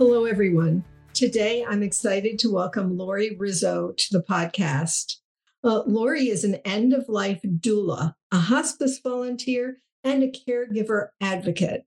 Hello, everyone. Today, I'm excited to welcome Lori Rizzo to the podcast. Uh, Lori is an end of life doula, a hospice volunteer, and a caregiver advocate.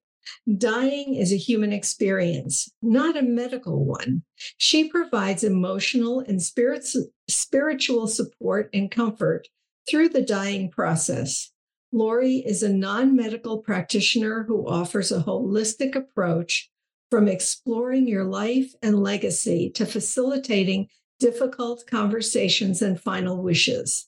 Dying is a human experience, not a medical one. She provides emotional and spiritual support and comfort through the dying process. Lori is a non medical practitioner who offers a holistic approach from exploring your life and legacy to facilitating difficult conversations and final wishes.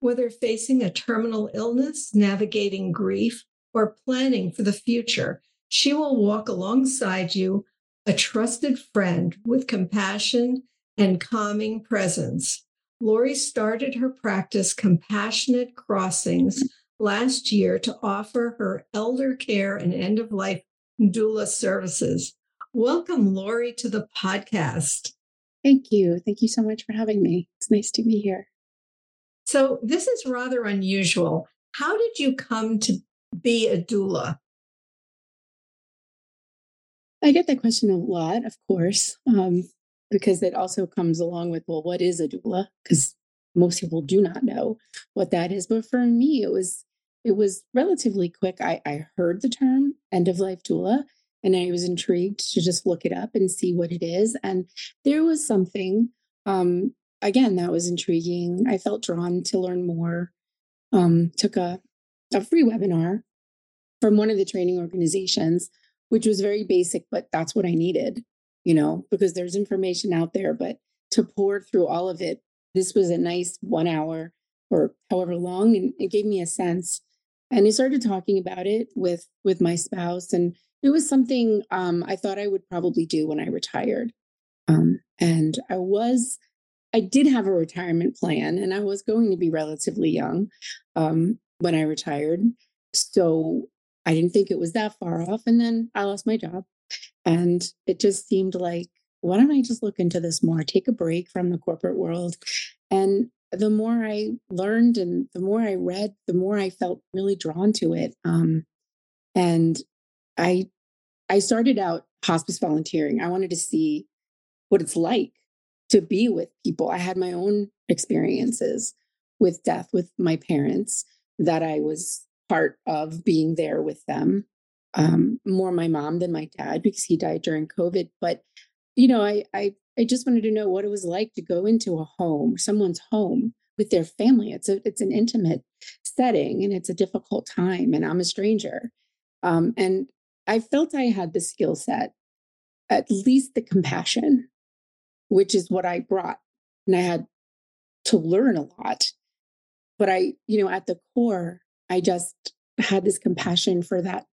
Whether facing a terminal illness, navigating grief, or planning for the future, she will walk alongside you, a trusted friend with compassion and calming presence. Lori started her practice, Compassionate Crossings, last year to offer her elder care and end of life doula services. Welcome, Lori, to the podcast. Thank you. Thank you so much for having me. It's nice to be here. So, this is rather unusual. How did you come to be a doula? I get that question a lot, of course, um, because it also comes along with, well, what is a doula? Because most people do not know what that is. But for me, it was it was relatively quick. I, I heard the term end of life doula and I was intrigued to just look it up and see what it is. And there was something, um, again, that was intriguing. I felt drawn to learn more. Um, took a, a free webinar from one of the training organizations, which was very basic, but that's what I needed, you know, because there's information out there, but to pour through all of it, this was a nice one hour or however long, and it gave me a sense and I started talking about it with with my spouse, and it was something um, I thought I would probably do when I retired. Um, and I was, I did have a retirement plan, and I was going to be relatively young um, when I retired, so I didn't think it was that far off. And then I lost my job, and it just seemed like, why don't I just look into this more, take a break from the corporate world, and the more I learned and the more I read, the more I felt really drawn to it. Um, and I, I started out hospice volunteering. I wanted to see what it's like to be with people. I had my own experiences with death with my parents that I was part of being there with them. Um, more my mom than my dad because he died during COVID. But you know, I I I just wanted to know what it was like to go into a home, someone's home with their family. It's a it's an intimate setting and it's a difficult time and I'm a stranger. Um, and I felt I had the skill set, at least the compassion, which is what I brought. And I had to learn a lot. But I, you know, at the core, I just had this compassion for that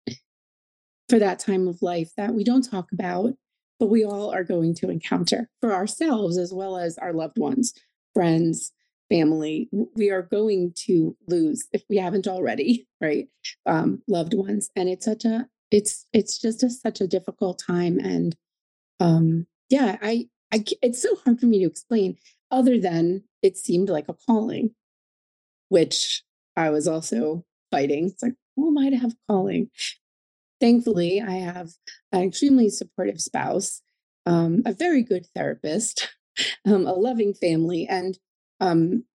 for that time of life that we don't talk about but we all are going to encounter for ourselves as well as our loved ones, friends, family. We are going to lose if we haven't already, right? Um, loved ones, and it's such a it's it's just a, such a difficult time, and um, yeah, I I it's so hard for me to explain. Other than it seemed like a calling, which I was also fighting. It's like, who am I to have calling? Thankfully, I have an extremely supportive spouse, um, a very good therapist, um, a loving family, and um,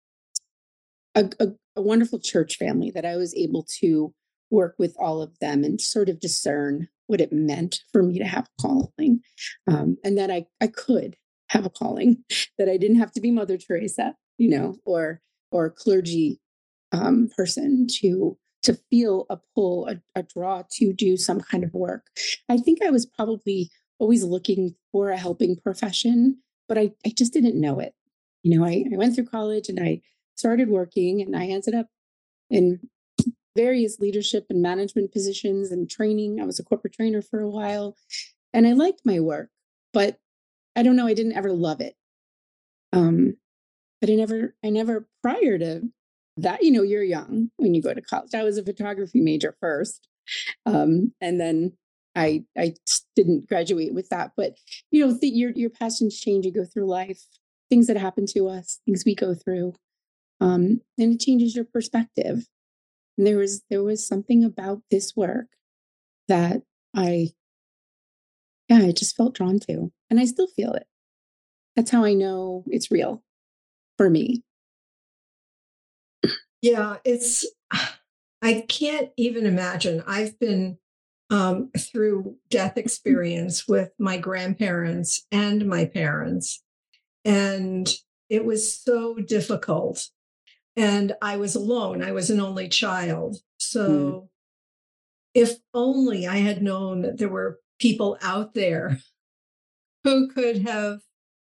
a, a, a, wonderful church family that I was able to work with all of them and sort of discern what it meant for me to have a calling um, and that I, I could have a calling that i didn't have to be mother teresa you know or or clergy um, person to to feel a pull a, a draw to do some kind of work i think i was probably always looking for a helping profession but i, I just didn't know it you know I, I went through college and i started working and i ended up in various leadership and management positions and training. I was a corporate trainer for a while and I liked my work, but I don't know, I didn't ever love it. Um, but I never, I never prior to that, you know, you're young when you go to college. I was a photography major first. Um, and then I I didn't graduate with that, but you know, your your passions change. You go through life, things that happen to us, things we go through, um, and it changes your perspective. And there was there was something about this work that I yeah, I just felt drawn to. And I still feel it. That's how I know it's real for me. Yeah, it's I can't even imagine. I've been um, through death experience with my grandparents and my parents. And it was so difficult and I was alone. I was an only child. So mm. if only I had known that there were people out there who could have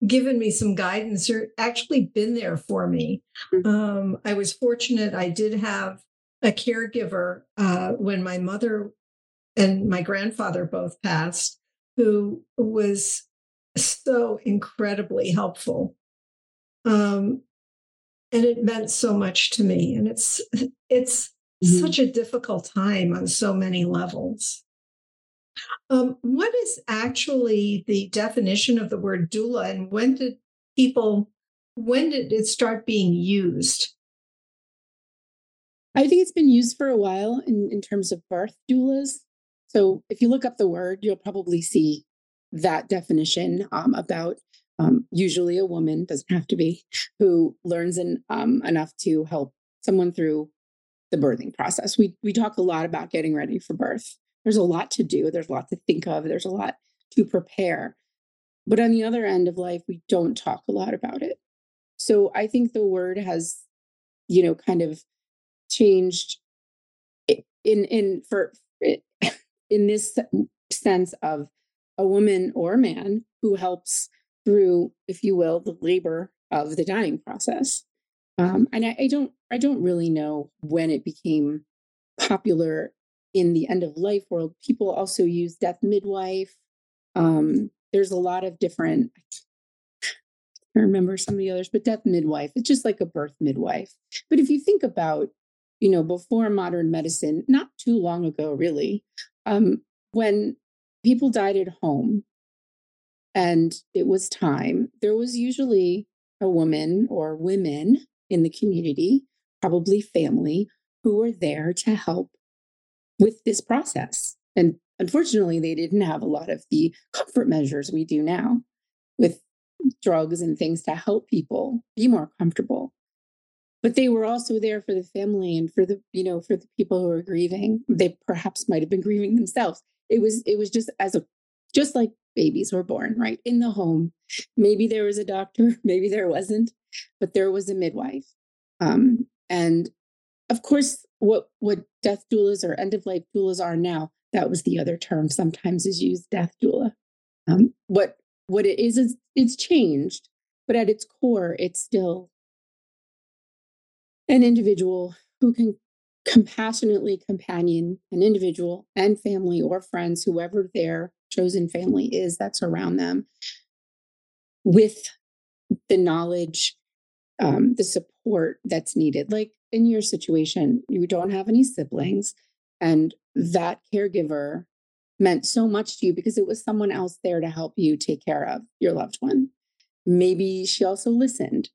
given me some guidance or actually been there for me. Mm. Um, I was fortunate. I did have a caregiver uh, when my mother and my grandfather both passed, who was so incredibly helpful. Um, and it meant so much to me and it's it's mm-hmm. such a difficult time on so many levels um, what is actually the definition of the word doula and when did people when did it start being used i think it's been used for a while in, in terms of birth doulas so if you look up the word you'll probably see that definition um, about um, usually a woman, doesn't have to be, who learns in, um, enough to help someone through the birthing process. We we talk a lot about getting ready for birth. There's a lot to do. There's a lot to think of. There's a lot to prepare. But on the other end of life, we don't talk a lot about it. So I think the word has, you know, kind of changed in in for in this sense of a woman or a man who helps through, if you will, the labor of the dying process. Um, and I, I don't, I don't really know when it became popular in the end of life world. People also use death midwife. Um, there's a lot of different. I remember some of the others, but death midwife. It's just like a birth midwife. But if you think about, you know, before modern medicine, not too long ago, really, um, when people died at home, and it was time, there was usually a woman or women in the community, probably family, who were there to help with this process. And unfortunately, they didn't have a lot of the comfort measures we do now with drugs and things to help people be more comfortable. But they were also there for the family and for the, you know, for the people who are grieving. They perhaps might have been grieving themselves. It was, it was just as a, just like babies were born, right? In the home. Maybe there was a doctor, maybe there wasn't, but there was a midwife. Um, and of course, what what death doulas or end of life doulas are now, that was the other term sometimes is used, death doula. Um, what what it is is it's changed, but at its core, it's still an individual who can compassionately companion an individual and family or friends, whoever their chosen family is that's around them, with the knowledge, um, the support that's needed. Like in your situation, you don't have any siblings, and that caregiver meant so much to you because it was someone else there to help you take care of your loved one. Maybe she also listened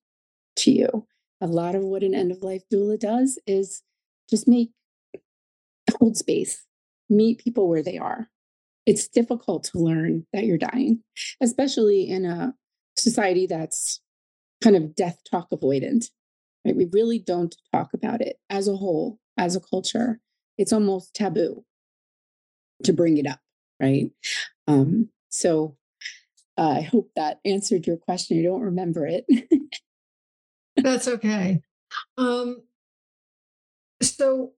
to you. A lot of what an end of life doula does is just make hold space, meet people where they are. It's difficult to learn that you're dying, especially in a society that's kind of death talk avoidant. Right? We really don't talk about it as a whole, as a culture. it's almost taboo to bring it up, right? Um, so uh, I hope that answered your question. I don't remember it. That's okay. Um, so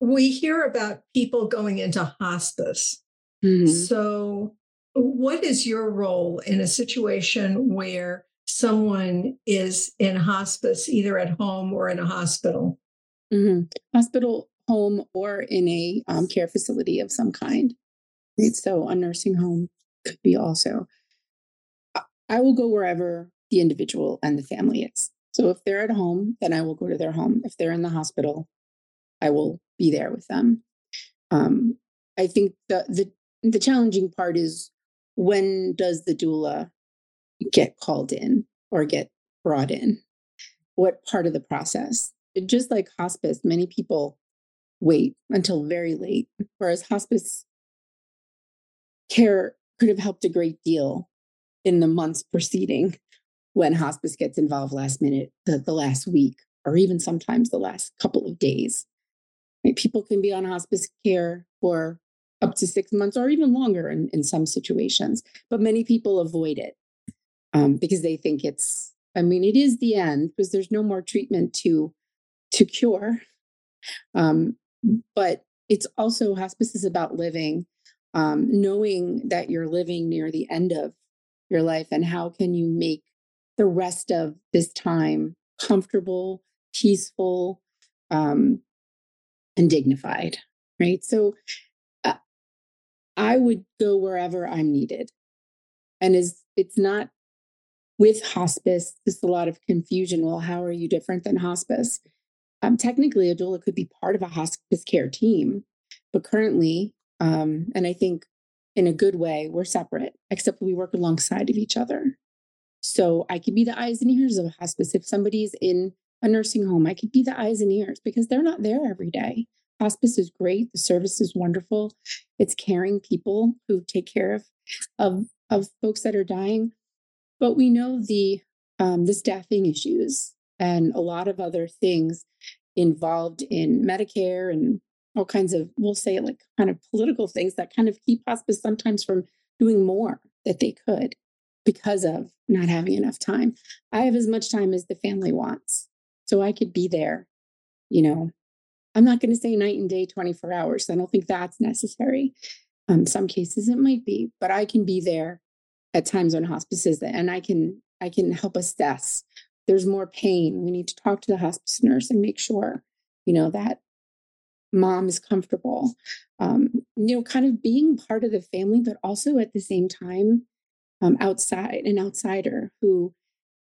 we hear about people going into hospice. Mm-hmm. So, what is your role in a situation where someone is in hospice, either at home or in a hospital? Mm-hmm. Hospital, home, or in a um, care facility of some kind. So, a nursing home could be also. I will go wherever the individual and the family is. So if they're at home, then I will go to their home. If they're in the hospital, I will be there with them. Um, I think the the the challenging part is when does the doula get called in or get brought in? What part of the process? Just like hospice, many people wait until very late, whereas hospice care could have helped a great deal in the months preceding when hospice gets involved last minute, the, the last week, or even sometimes the last couple of days. Right? People can be on hospice care for up to six months or even longer in, in some situations, but many people avoid it um, because they think it's, I mean, it is the end because there's no more treatment to to cure. Um, but it's also hospice is about living, um, knowing that you're living near the end of your life and how can you make the rest of this time comfortable, peaceful, um, and dignified. Right. So uh, I would go wherever I'm needed. And is it's not with hospice, there's a lot of confusion. Well, how are you different than hospice? Um, technically, a doula could be part of a hospice care team, but currently, um, and I think in a good way, we're separate, except we work alongside of each other. So I could be the eyes and ears of a hospice. If somebody's in a nursing home, I could be the eyes and ears because they're not there every day. Hospice is great. The service is wonderful. It's caring people who take care of of, of folks that are dying. But we know the um, the staffing issues and a lot of other things involved in Medicare and all kinds of, we'll say like kind of political things that kind of keep hospice sometimes from doing more that they could because of not having enough time. I have as much time as the family wants. So I could be there, you know. I'm not going to say night and day 24 hours. I don't think that's necessary. Um, some cases it might be, but I can be there at times when hospices and I can I can help assess. There's more pain. We need to talk to the hospice nurse and make sure, you know, that mom is comfortable. Um, you know, kind of being part of the family, but also at the same time, um, outside an outsider who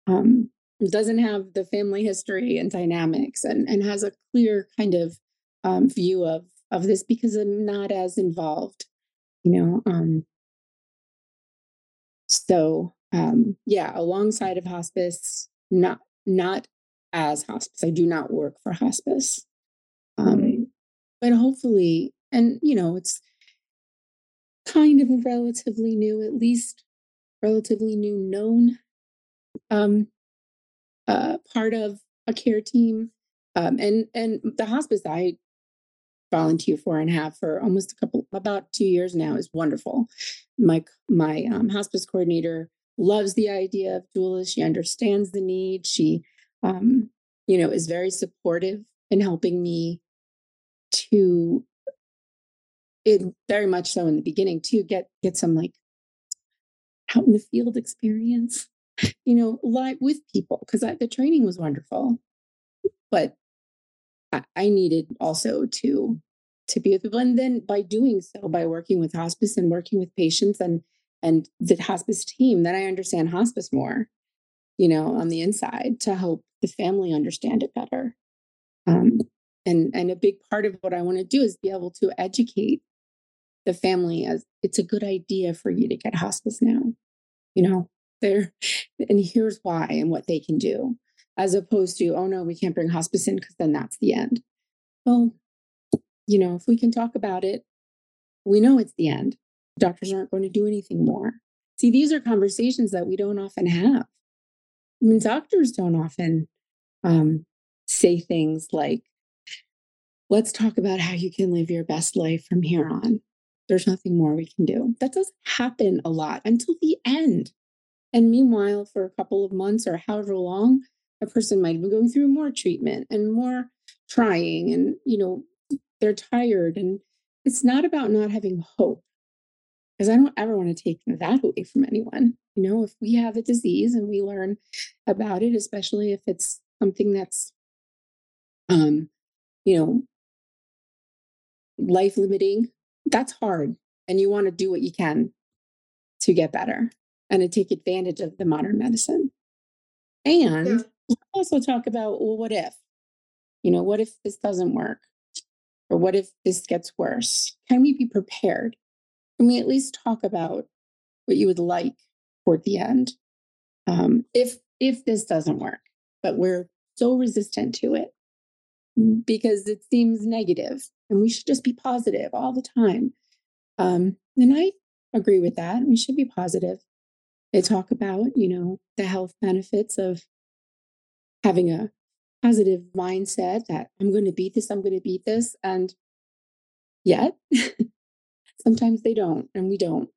um, doesn't have the family history and dynamics and, and has a clear kind of um, view of of this because I'm not as involved, you know. Um, so um, yeah, alongside of hospice, not not as hospice. I do not work for hospice. Um, but hopefully, and you know, it's kind of relatively new, at least relatively new known um, uh, part of a care team. Um, and and the hospice I volunteer for and have for almost a couple about two years now is wonderful. My my um, hospice coordinator loves the idea of doulas. She understands the need. She um, you know is very supportive in helping me to it very much so in the beginning to get get some like out in the field experience you know live with people because the training was wonderful but I, needed also to to be with people. And then by doing so by working with hospice and working with patients and and the hospice team then i understand hospice more you know on the inside to help the family understand it better. Um, and and a big part of what i want to do is be able to educate the family as it's a good idea for you to get hospice now you know? There and here's why and what they can do as opposed to oh no we can't bring hospice in because then that's the end well you know if we can talk about it we know it's the end doctors aren't going to do anything more see these are conversations that we don't often have I mean, doctors don't often um, say things like let's talk about how you can live your best life from here on. There's nothing more we can do. That doesn't happen a lot until the end. And meanwhile, for a couple of months or however long, a person might be going through more treatment and more trying, and you know, they're tired. And it's not about not having hope. Because I don't ever want to take that away from anyone. You know, if we have a disease and we learn about it, especially if it's something that's um, you know, life limiting, that's hard. And you want to do what you can to get better and to take advantage of the modern medicine. And yeah. Also talk about, well, what if? You know, what if this doesn't work? Or what if this gets worse? Can we be prepared? Can we at least talk about what you would like toward the end? Um, if if this doesn't work, but we're so resistant to it because it seems negative and we should just be positive all the time. Um, and I agree with that. We should be positive. They talk about, you know, the health benefits of having a positive mindset that I'm going to beat this, I'm going to beat this. And yet, sometimes they don't, and we don't.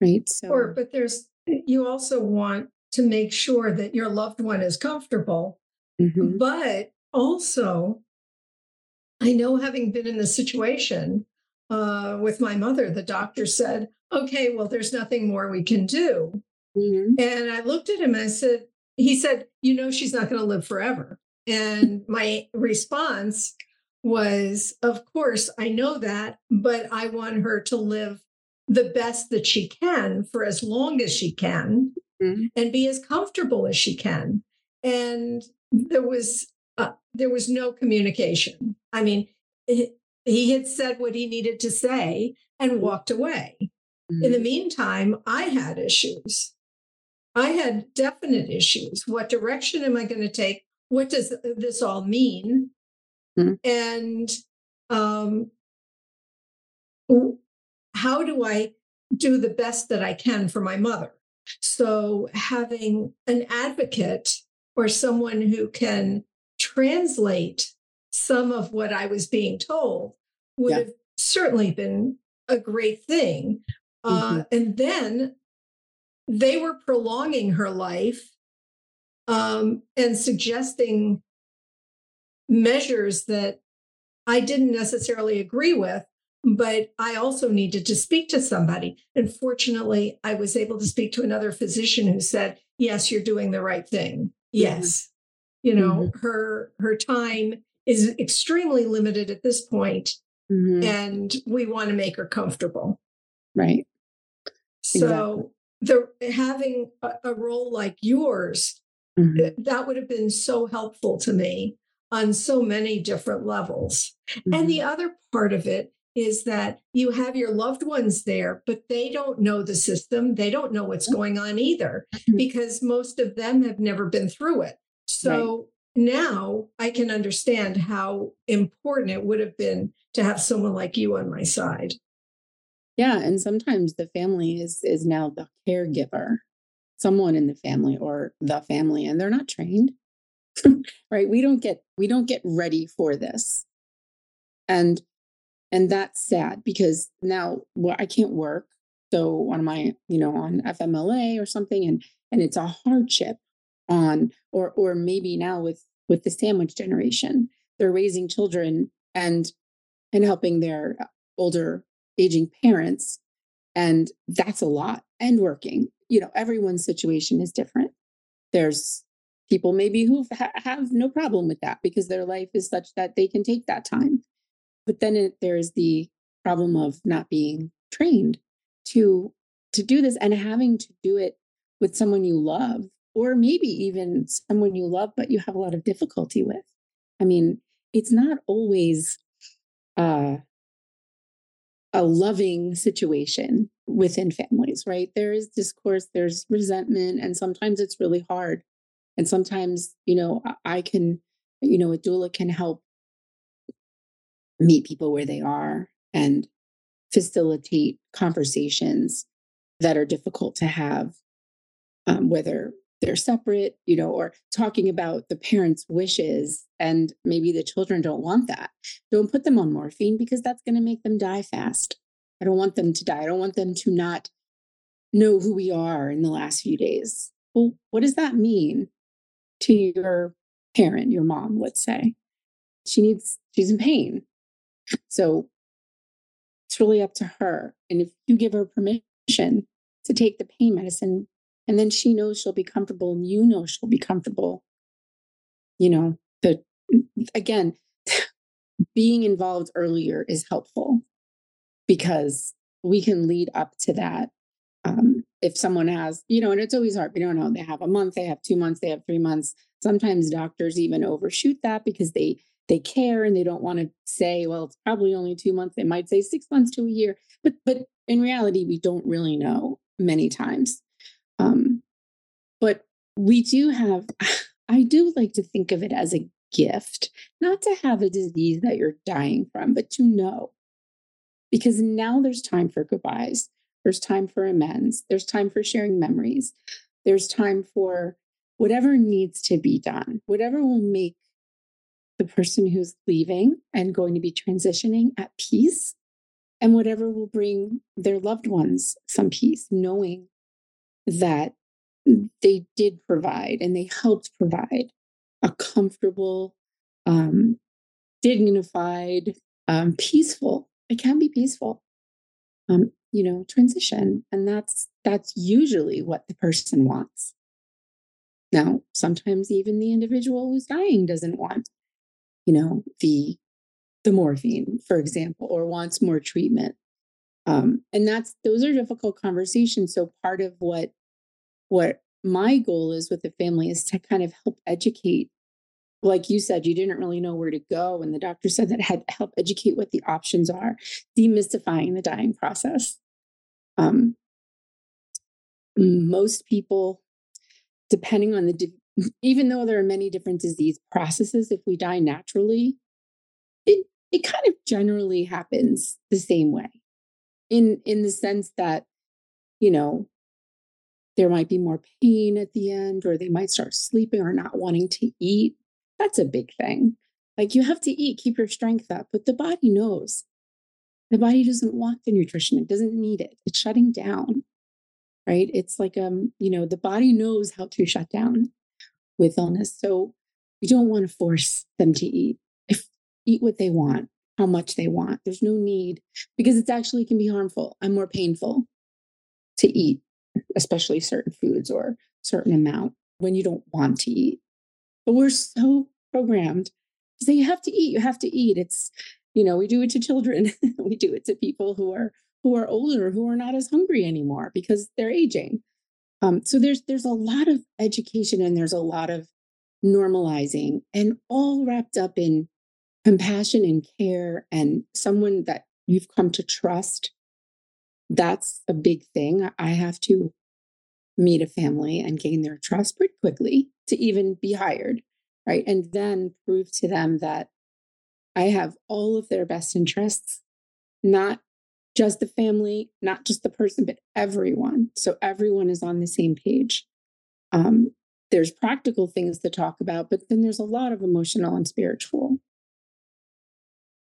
Right. So, or, but there's, you also want to make sure that your loved one is comfortable. Mm-hmm. But also, I know having been in the situation uh, with my mother, the doctor said, okay, well, there's nothing more we can do. Mm-hmm. And I looked at him and I said, he said, you know, she's not going to live forever. And my response was, of course, I know that, but I want her to live the best that she can for as long as she can mm-hmm. and be as comfortable as she can. And there was uh, there was no communication. I mean, he had said what he needed to say and walked away. Mm-hmm. In the mm-hmm. meantime, I had issues. I had definite issues. What direction am I going to take? What does this all mean? Mm-hmm. And um, how do I do the best that I can for my mother? So, having an advocate or someone who can translate some of what I was being told would yeah. have certainly been a great thing. Uh, mm-hmm. Uh, and then they were prolonging her life um, and suggesting measures that I didn't necessarily agree with, but I also needed to speak to somebody. And fortunately, I was able to speak to another physician who said, Yes, you're doing the right thing. Yes you know mm-hmm. her her time is extremely limited at this point, mm-hmm. and we want to make her comfortable right so exactly. The having a, a, role like yours mm-hmm. Eh, that would have been so helpful to me on so many different levels and the mm-hmm. other part of it is that you have your loved ones there, but they don't know the system. They don't know what's going on either mm-hmm. because most of them have never been through it. So right. now I can understand how important it would have been to have someone like you on my side. Yeah, and sometimes the family is is now the caregiver, someone in the family or the family and they're not trained. right? We don't get we don't get ready for this. And and that's sad because now well, I can't work. So on my, you know, on FMLA or something and and it's a hardship on or or maybe now with with the sandwich generation they're raising children and and helping their older aging parents and that's a lot and working. You know everyone's situation is different. There's people maybe who ha- have no problem with that because their life is such that they can take that time. But then it, there's the problem of not being trained to to do this and having to do it with someone you love or maybe even someone you love but you have a lot of difficulty with. I mean it's not always uh, a loving situation within families right? There is discourse there's resentment and sometimes it's really hard. And sometimes you know i can you know a doula can help meet people where they are and facilitate conversations that are difficult to have um, whether they're separate, you know, or talking about the parents' wishes and maybe the children don't want that. Don't put them on morphine because that's going to make them die fast. I don't want them to die. I don't want them to not know who we are in the last few days. Well, what does that mean to your parent, your mom, let's say? She needs, she's in pain. So it's really up to her. And if you give her permission to take the pain medicine, and then she knows she'll be comfortable, and you know she'll be comfortable, you know, but again, being involved earlier is helpful because we can lead up to that. Um, if someone has, you know, and it's always hard, we don't know, they have a month, they have two months, they have three months. Sometimes doctors even overshoot that because they they care and they don't want to say, well, it's probably only two months. They might say six months to a year, but but in reality, we don't really know many times. Um, but we do have. I do like to think of it as a gift, not to have a disease that you're dying from, but to know. Because now there's time for goodbyes. There's time for amends. There's time for sharing memories. There's time for whatever needs to be done, whatever will make the person who's leaving and going to be transitioning at peace, and whatever will bring their loved ones some peace, knowing that they did provide and they helped provide a comfortable, um, dignified, um, peaceful. It can be peaceful, um, you know, transition, and that's that's usually what the person wants. Now, sometimes even the individual who's dying doesn't want you know, the the morphine, for example, or wants more treatment. Um, and that's those are difficult conversations. So part of what what my goal is with the family is to kind of help educate. Like you said, you didn't really know where to go, and the doctor said that had help educate what the options are, demystifying the dying process. Um, most people, depending on the even though there are many different disease processes, if we die naturally, it it kind of generally happens the same way. In in the sense that, you know, there might be more pain at the end, or they might start sleeping or not wanting to eat. That's a big thing. Like you have to eat, keep your strength up, but the body knows. The body doesn't want the nutrition, it doesn't need it. It's shutting down. Right? It's like um, you know, the body knows how to shut down with illness. So we don't want to force them to eat. If eat what they want, how much they want. There's no need because it's actually can be harmful and more painful to eat, especially certain foods or certain amount when you don't want to eat. But we're so programmed to say you have to eat, you have to eat. It's, you know, we do it to children, we do it to people who are who are older, who are not as hungry anymore because they're aging. Um, so there's there's a lot of education and there's a lot of normalizing and all wrapped up in compassion and care and someone that you've come to trust. That's a big thing. I have to meet a family and gain their trust pretty quickly to even be hired, right? And then prove to them that I have all of their best interests, not just the family, not just the person, but everyone. So everyone is on the same page. Um, there's practical things to talk about, but then there's a lot of emotional and spiritual.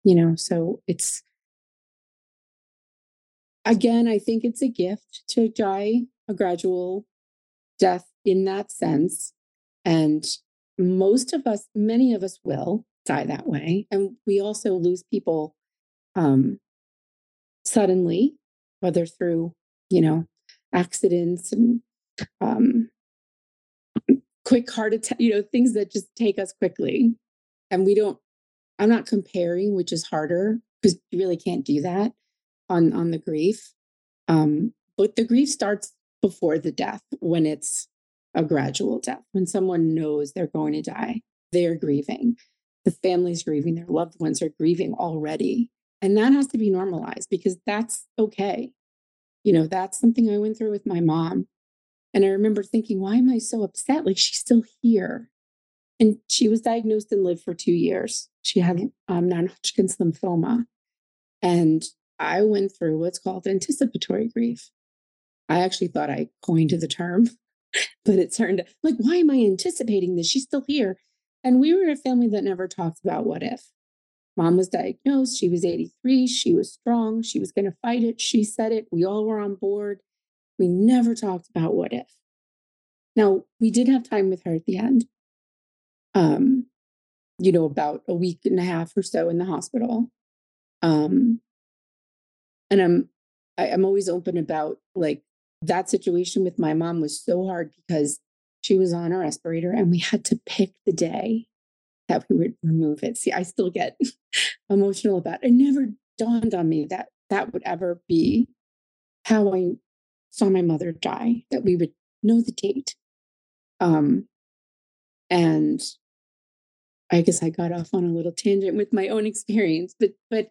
You know, so it's again, I think it's a gift to die a gradual death in that sense. And most of us, many of us will die that way. And we also lose people um, suddenly, whether through, you know, accidents and um, quick heart attack, you know, things that just take us quickly. And we don't, I'm not comparing which is harder because you really can't do that on on the grief. Um, but the grief starts before the death when it's a gradual death, when someone knows they're going to die, they're grieving. The family's grieving, their loved ones are grieving already. And that has to be normalized because that's okay. You know, that's something I went through with my mom. And I remember thinking, why am I so upset? Like she's still here. And she was diagnosed and lived for two years. She had um, non Hodgkin's lymphoma. And I went through what's called anticipatory grief. I actually thought I coined the term. but it turned like, why am I anticipating this? She's still here. And we were a family that never talked about what if. Mom was diagnosed. She was 83. She was strong. She was going to fight it. She said it. We all were on board. We never talked about what if. Now, we did have time with her at the end. Um, you know, about a week and a half or so in the hospital. Um, and I'm I, I'm always open about like that situation with my mom was so hard because she was on a respirator and we had to pick the day that we would remove it. See, I still get emotional about it. It never dawned on me that that would ever be how I saw my mother die, that we would know the date. Um, and I guess I got off on a little tangent with my own experience, but but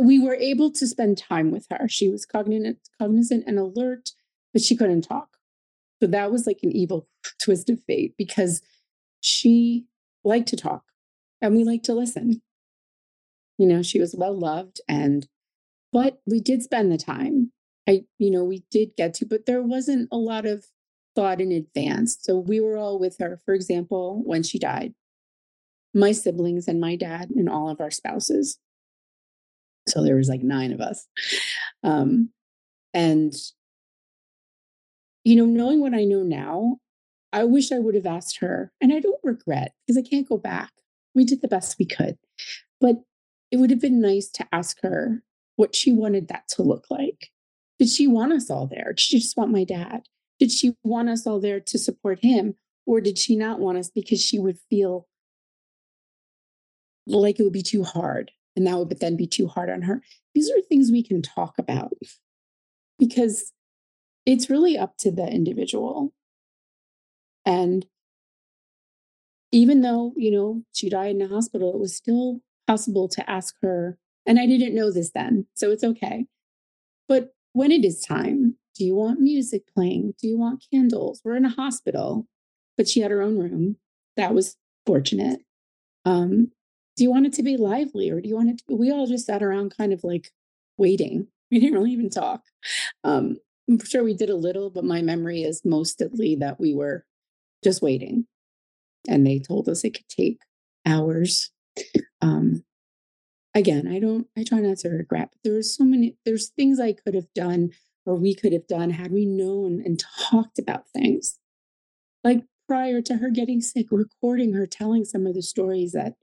we were able to spend time with her. She was cognizant, cognizant and alert, but she couldn't talk. So that was like an evil twist of fate because she liked to talk and we liked to listen. You know, she was well loved and but we did spend the time. I, you know, we did get to, but there wasn't a lot of thought in advance. So we were all with her, for example, when she died, my siblings and my dad and all of our spouses. So there was like nine of us. Um, and, you know, knowing what I know now, I wish I would have asked her, and I don't regret because I can't go back. We did the best we could. But it would have been nice to ask her what she wanted that to look like. Did she want us all there? Did she just want my dad? Did she want us all there to support him? Or did she not want us because she would feel like it would be too hard and that would then be too hard on her? These are things we can talk about because it's really up to the individual. And even though, you know, she died in the hospital, it was still possible to ask her. And I didn't know this then, so it's okay. But when it is time, do you want music playing? Do you want candles? We're in a hospital, but she had her own room. That was fortunate. Um, do you want it to be lively or do you want it to be? We all just sat around kind of like waiting. We didn't really even talk. Um, I'm sure we did a little, but my memory is mostly that we were just waiting. And they told us it could take hours. Um, again, I don't, I try not to regret, but there so many, there's things I could have done or we could have done had we known and talked about things. Like prior to her getting sick, recording her telling some of the stories that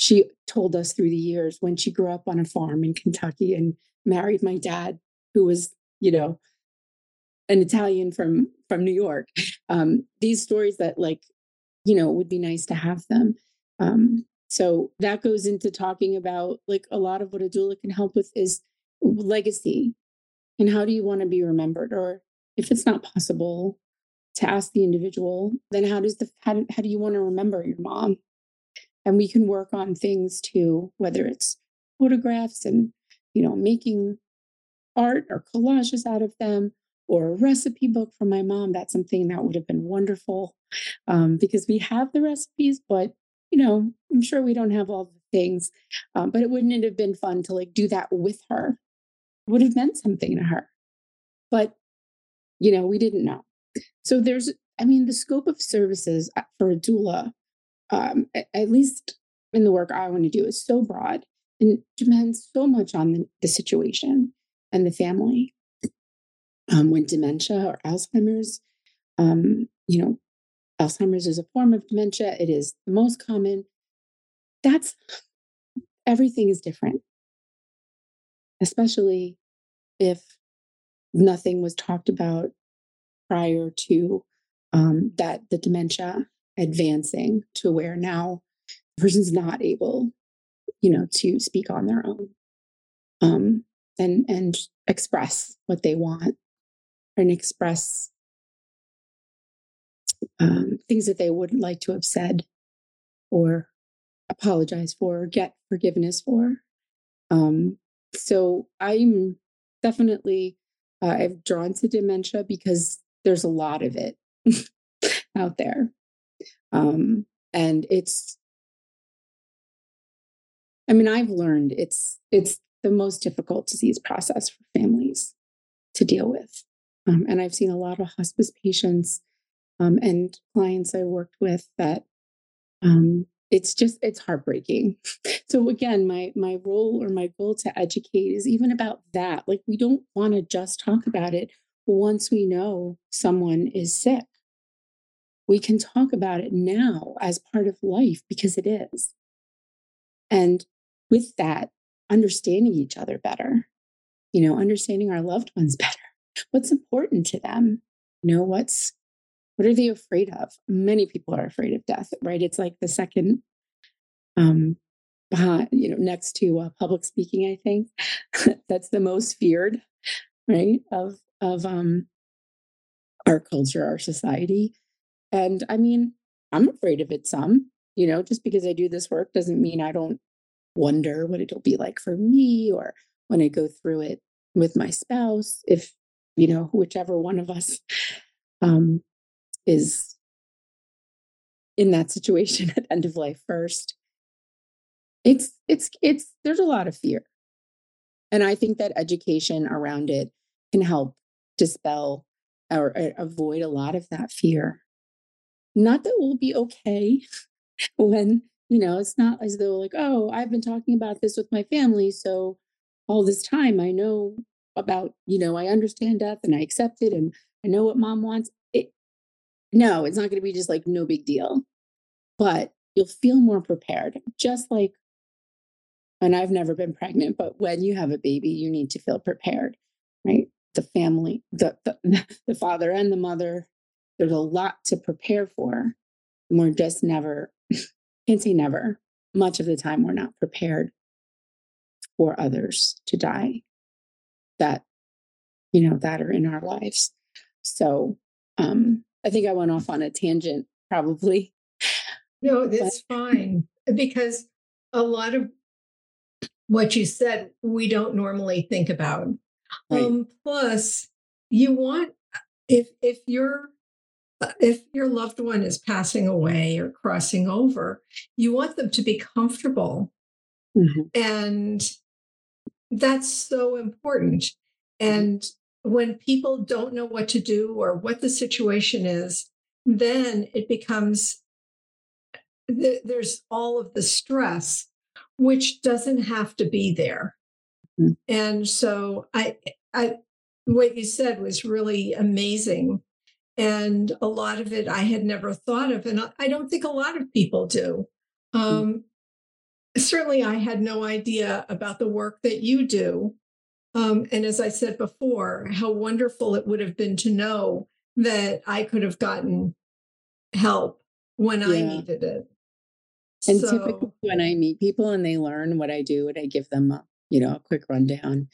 she told us through the years when she grew up on a farm in Kentucky and married my dad, who was, you know, an Italian from from New York. Um, these stories that like, you know, it would be nice to have them. Um, so that goes into talking about like a lot of what a doula can help with is legacy and how do you want to be remembered? Or if it's not possible to ask the individual, then how does the how how do you want to remember your mom? And we can work on things too, whether it's photographs and you know making art or collages out of them or a recipe book from my mom that's something that would have been wonderful um, because we have the recipes but you know, I'm sure we don't have all the things, um, but it wouldn't it have been fun to like do that with her? It would have meant something to her. But, you know, we didn't know. So there's, I mean, the scope of services uh, for a doula, um, at least in the work I want to do, is so broad and depends so much on the, the situation and the family. Um, when dementia or Alzheimer's, um, you know, Alzheimer's is a form of dementia, it is the most common. That's everything is different, especially if nothing was talked about prior to um, that the dementia advancing to where now the person's not able, you know, to speak on their own um, and and express what they want and express um, things that they would like to have said or apologize for or get forgiveness for. Um, so I'm definitely uh, I've drawn to dementia because there's a lot of it out there, um, and it's. I mean, I've learned it's it's the most difficult disease process for families to deal with. Um, and I've seen a lot of hospice patients um, and clients I worked with that um, it's just it's heartbreaking. So again, my my role or my goal to educate is even about that. Like we don't want to just talk about it once we know someone is sick. We can talk about it now as part of life because it is. And with that, understanding each other better, you know, understanding our loved ones better. What's important to them? You know, what's what are they afraid of? Many people are afraid of death, right? It's like the second um behind, you know, next to uh, public speaking, I think. That's the most feared, right? Of of um our culture, our society. And I mean, I'm afraid of it some, you know, just because I do this work doesn't mean I don't wonder what it'll be like for me or when I go through it with my spouse, if, you know, whichever one of us um, is in that situation at end of life first. It's, it's, it's, there's a lot of fear. And I think that education around it can help dispel or, or avoid a lot of that fear. Not that we'll be okay when you know, it's not as though like, oh, I've been talking about this with my family. So all this time I know about, you know, I understand death and I accept it and I know what mom wants. It no, it's not going to be just like no big deal. But you'll feel more prepared. Just like and I've never been pregnant, but when you have a baby, you need to feel prepared, right? The family, the the, the father and the mother, there's a lot to prepare for. And we're just never can't say never. Much of the time, we're not prepared for others to die that, you know, that are in our lives. So um, I think I went off on a tangent, probably. No, that's but, fine because a lot of what you said we don't normally think about. Right. Um, plus, you want if if you're if your loved one is passing away or crossing over, you want them to be comfortable. Mm-hmm. And that's so important. And when people don't know what to do or what the situation is, then it becomes there's all of the stress, which doesn't have to be there. Mm-hmm. And so I, I, what you said was really amazing and a lot of it I had never thought of. And I don't think a lot of people do. Hmm. Um, certainly, I had no idea about the work that you do. Um, and as I said before, how wonderful it would have been to know that I could have gotten help when yeah. I needed it. And so, typically, when I meet people and they learn what I do and I give them, a, you know, a quick rundown,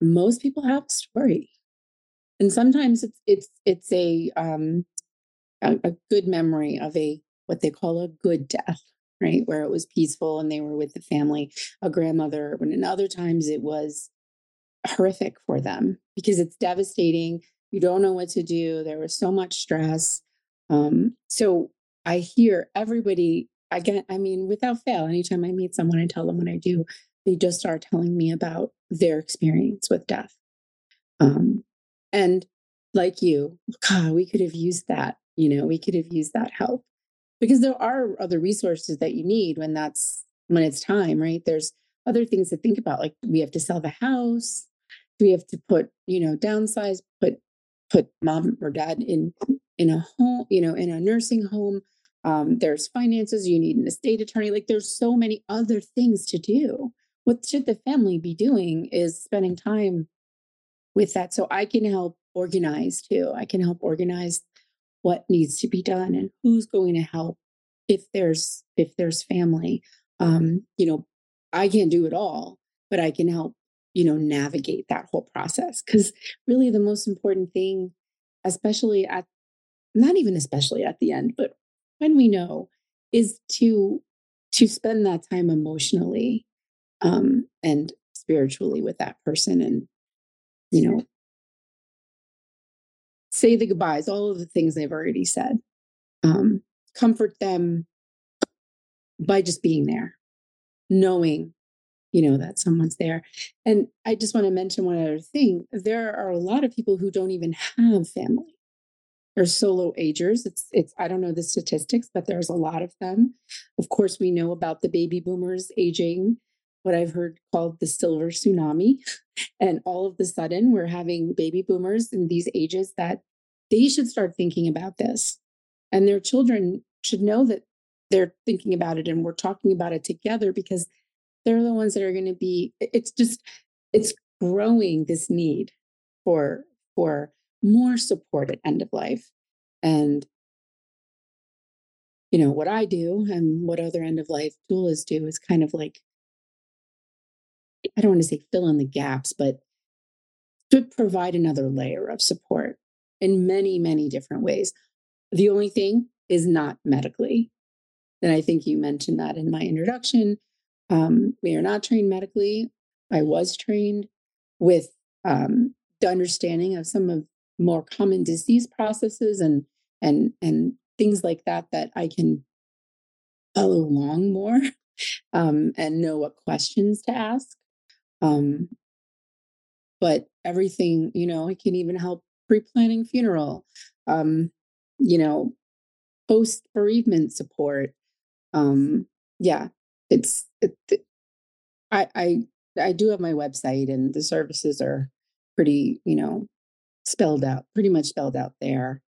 most people have a story and sometimes it's it's it's a um a, a good memory of a what they call a good death right? Where it was peaceful and they were with the family. A grandmother and other times it was horrific for them because it's devastating. You don't know what to do. There was so much stress. Um, so i hear everybody again i mean without fail anytime i meet someone i tell them what i do they just start telling me about their experience with death. Um, and like you, God, we could have used that. You know, we could have used that help because there are other resources that you need when that's when it's time, right? There's other things to think about, like we have to sell the house. We have to put, you know, downsize, put put mom or dad in in a home, you know, in a nursing home. Um, there's finances, you need an estate attorney. Like there's so many other things to do. What should the family be doing is spending time with that. So I can help organize too. I can help organize what needs to be done and who's going to help if there's if there's family. Um, you know, I can't do it all, but I can help, you know, navigate that whole process. Cause really the most important thing, especially at not even especially at the end, but when we know, is to to spend that time emotionally um, and spiritually with that person and you know, say the goodbyes, all of the things they've already said. Um, comfort them by just being there, knowing you know that someone's there. And i just want to mention one other thing there are a lot of people who don't even have family they're solo agers. It's it's i don't know the statistics but there's a lot of them. Of course we know about the baby boomers aging what i've heard called the silver tsunami. And all of the sudden we're having baby boomers in these ages that they should start thinking about this. And their children should know that they're thinking about it and we're talking about it together because they're the ones that are going to be it's just it's growing this need for for more support at end of life. And you know what i do and what other end of life doulas do is kind of like i don't want to say fill in the gaps but to provide another layer of support in many many different ways the only thing is not medically and i think you mentioned that in my introduction um, we are not trained medically. I was trained with um, the understanding of some of more common disease processes and and and things like that that I can follow along more um, and know what questions to ask. Um, but everything, you know, it can even help pre-planning funeral, um, you know, post bereavement support. Um, yeah, it's it, I I I do have my website and the services are pretty, you know, spelled out, pretty much spelled out there.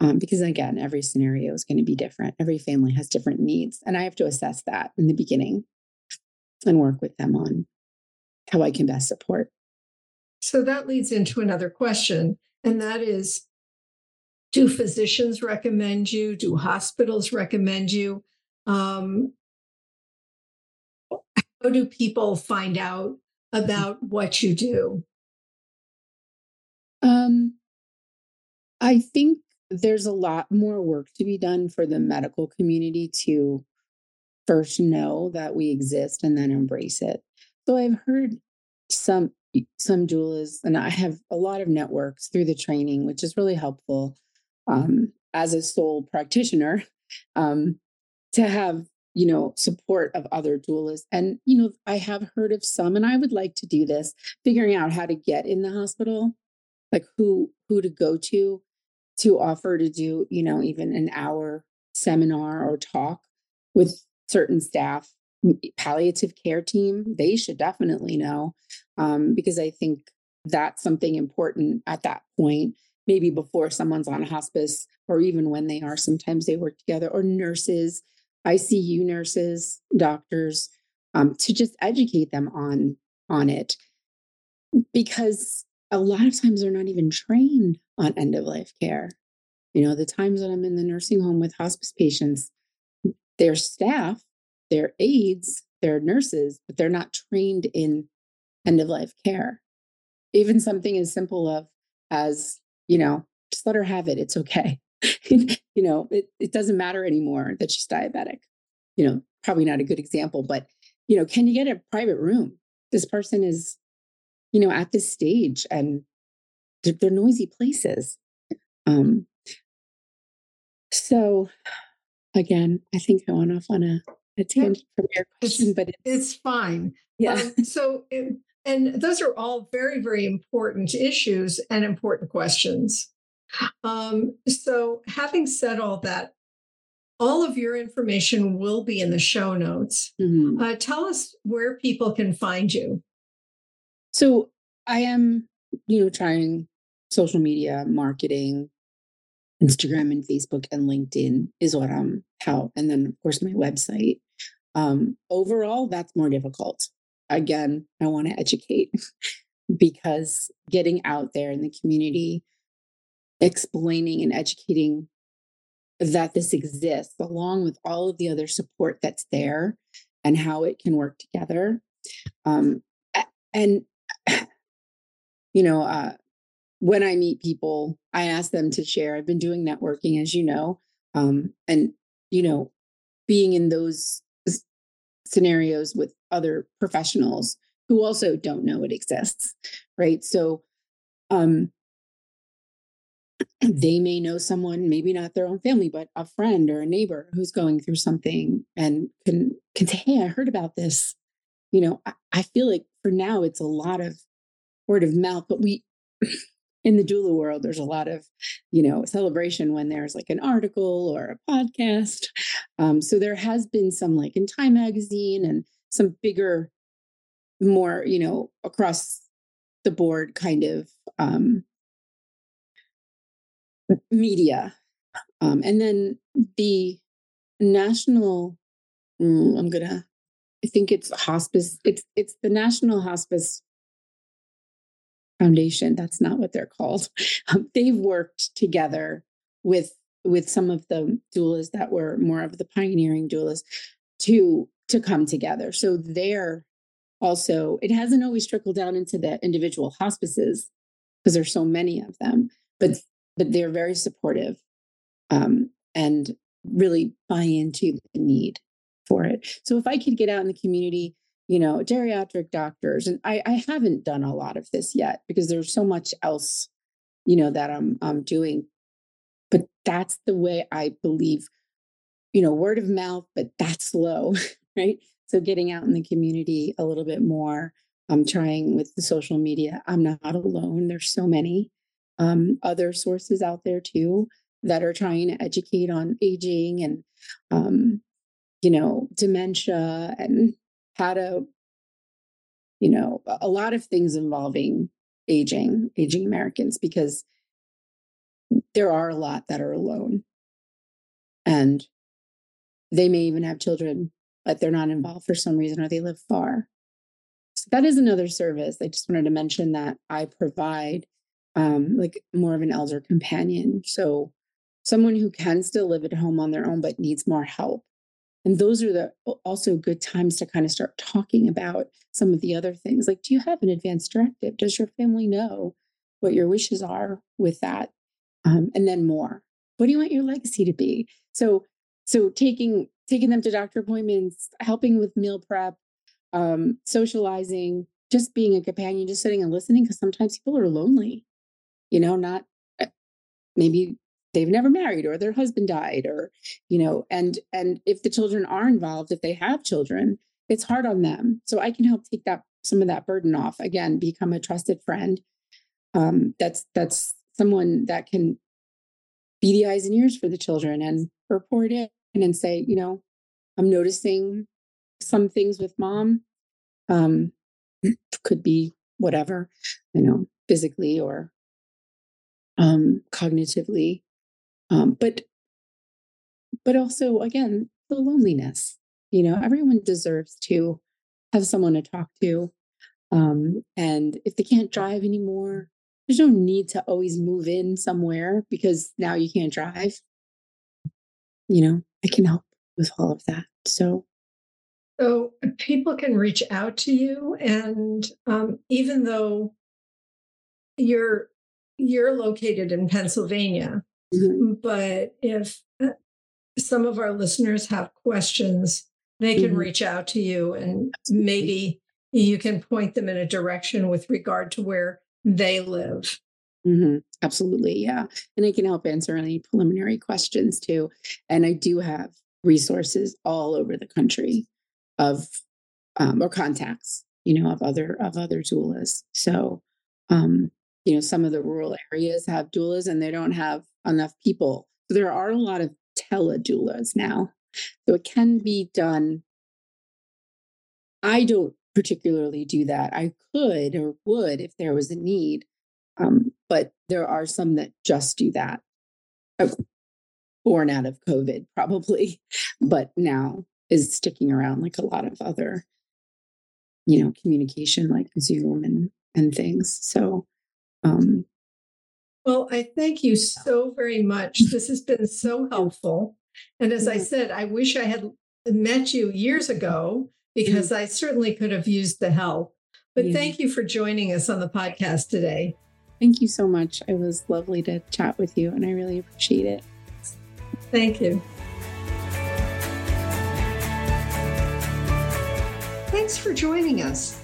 Um, because again, every scenario is going to be different. Every family has different needs. And I have to assess that in the beginning and work with them on how I can best support. So that leads into another question, and that is do physicians recommend you? Do hospitals recommend you? Um, how do people find out about what you do? Um, I think there's a lot more work to be done for the medical community to first know that we exist and then embrace it. So I've heard some some doulas, and I have a lot of networks through the training, which is really helpful um, as a sole practitioner um, to have you know support of other doulas. And you know i have heard of some and i would like to do this figuring out how to get in the hospital like who who to go to to offer to do you know even an hour seminar or talk with certain staff palliative care team they should definitely know um, because i think that's something important at that point maybe before someone's on hospice or even when they are sometimes they work together or nurses ICU nurses, doctors, um, to just educate them on on it, because a lot of times they're not even trained on end of life care. You know, the times that I'm in the nursing home with hospice patients, their staff, their aides, their nurses, but they're not trained in end of life care. Even something as simple of as, you know, just let her have it. It's okay. you know, it, it doesn't matter anymore that she's diabetic. You know, probably not a good example, but, you know, can you get a private room? This person is, you know, at this stage and they're, they're noisy places. Um, so again, I think I went off on a, a tangent from your question, it's, but it's, it's fine. Yeah. Um, so, it, and those are all very, very important issues and important questions. Um, so, having said all that, all of your information will be in the show notes. Mm-hmm. Uh, tell us where people can find you. So, I am, you know, trying social media marketing, Instagram and Facebook and LinkedIn is what I'm how, and then of course my website. Um, overall, that's more difficult. Again, I want to educate because getting out there in the community explaining and educating that this exists along with all of the other support that's there and how it can work together um, and you know uh, when i meet people i ask them to share i've been doing networking as you know um, and you know being in those scenarios with other professionals who also don't know it exists right so um they may know someone, maybe not their own family, but a friend or a neighbor who's going through something and can can say, "Hey, I heard about this. you know, I, I feel like for now it's a lot of word of mouth, but we in the doula world, there's a lot of, you know, celebration when there's like an article or a podcast. Um, so there has been some like in Time Magazine and some bigger, more, you know, across the board kind of um, media. Um, and then the national, mm, I'm gonna, I think it's hospice. It's it's the National Hospice Foundation. That's not what they're called. Um, they've worked together with with some of the doulas that were more of the pioneering doulas to to come together. So they're also it hasn't always trickled down into the individual hospices because there's so many of them, but but they're very supportive um, and really buy into the need for it. So if I could get out in the community you know, geriatric doctors. And I, I haven't done a lot of this yet because there's so much else, you know, that I'm I'm doing. But that's the way I believe, you know, word of mouth, but that's slow, right? So getting out in the community a little bit more. I'm trying with the social media. I'm not alone. There's so many um, other sources out there too that are trying to educate on aging and um, you know dementia and how to, you know, a lot of things involving aging, aging Americans, because there are a lot that are alone. And they may even have children, but they're not involved for some reason or they live far. So that is another service. I just wanted to mention that I provide um, like more of an elder companion. So someone who can still live at home on their own but needs more help and those are the also good times to kind of start talking about some of the other things. Like, do you have an advance directive? Does your family know what your wishes are with that? Um, and then more. What do you want your legacy to be? So, so taking taking them to doctor appointments, helping with meal prep, um, socializing, just being a companion, just sitting and listening. Because sometimes people are lonely, you know, not eh, maybe they've never married or their husband died or you know and and if the children are involved if they have children it's hard on them. So i can help take that some of that burden off. Again become a trusted friend. Um, that's that's someone that can be the eyes and ears for the children and report it and say you know i'm noticing some things with mom. Um, could be whatever you know physically or um, cognitively um, but but also again the loneliness you know everyone deserves to have someone to talk to um, and if they can't drive anymore there's no need to always move in somewhere because now you can't drive. You know i can help with all of that so so people can reach out to you and um, even though you're you're located in pennsylvania Mm-hmm. But if uh, some of our listeners have questions, they can mm-hmm. reach out to you and maybe you can point them in a direction with regard to where they live. Mm-hmm. Absolutely. Yeah. And I can help answer any preliminary questions too. And I do have resources all over the country of um, or contacts, you know, of other of other doulas. So um, you know, some of the rural areas have doulas and they don't have enough people. So there are a lot of teledoulas now. So it can be done. I don't particularly do that. I could or would if there was a need. Um, but there are some that just do that. Born out of COVID, probably, but now is sticking around like a lot of other, you know, communication like Zoom and and things. So um, well, I thank you so very much. This has been so helpful. And as I said, I wish I had met you years ago because I certainly could have used the help. But yeah. thank you for joining us on the podcast today. Thank you so much. It was lovely to chat with you, and I really appreciate it. Thank you. Thanks for joining us.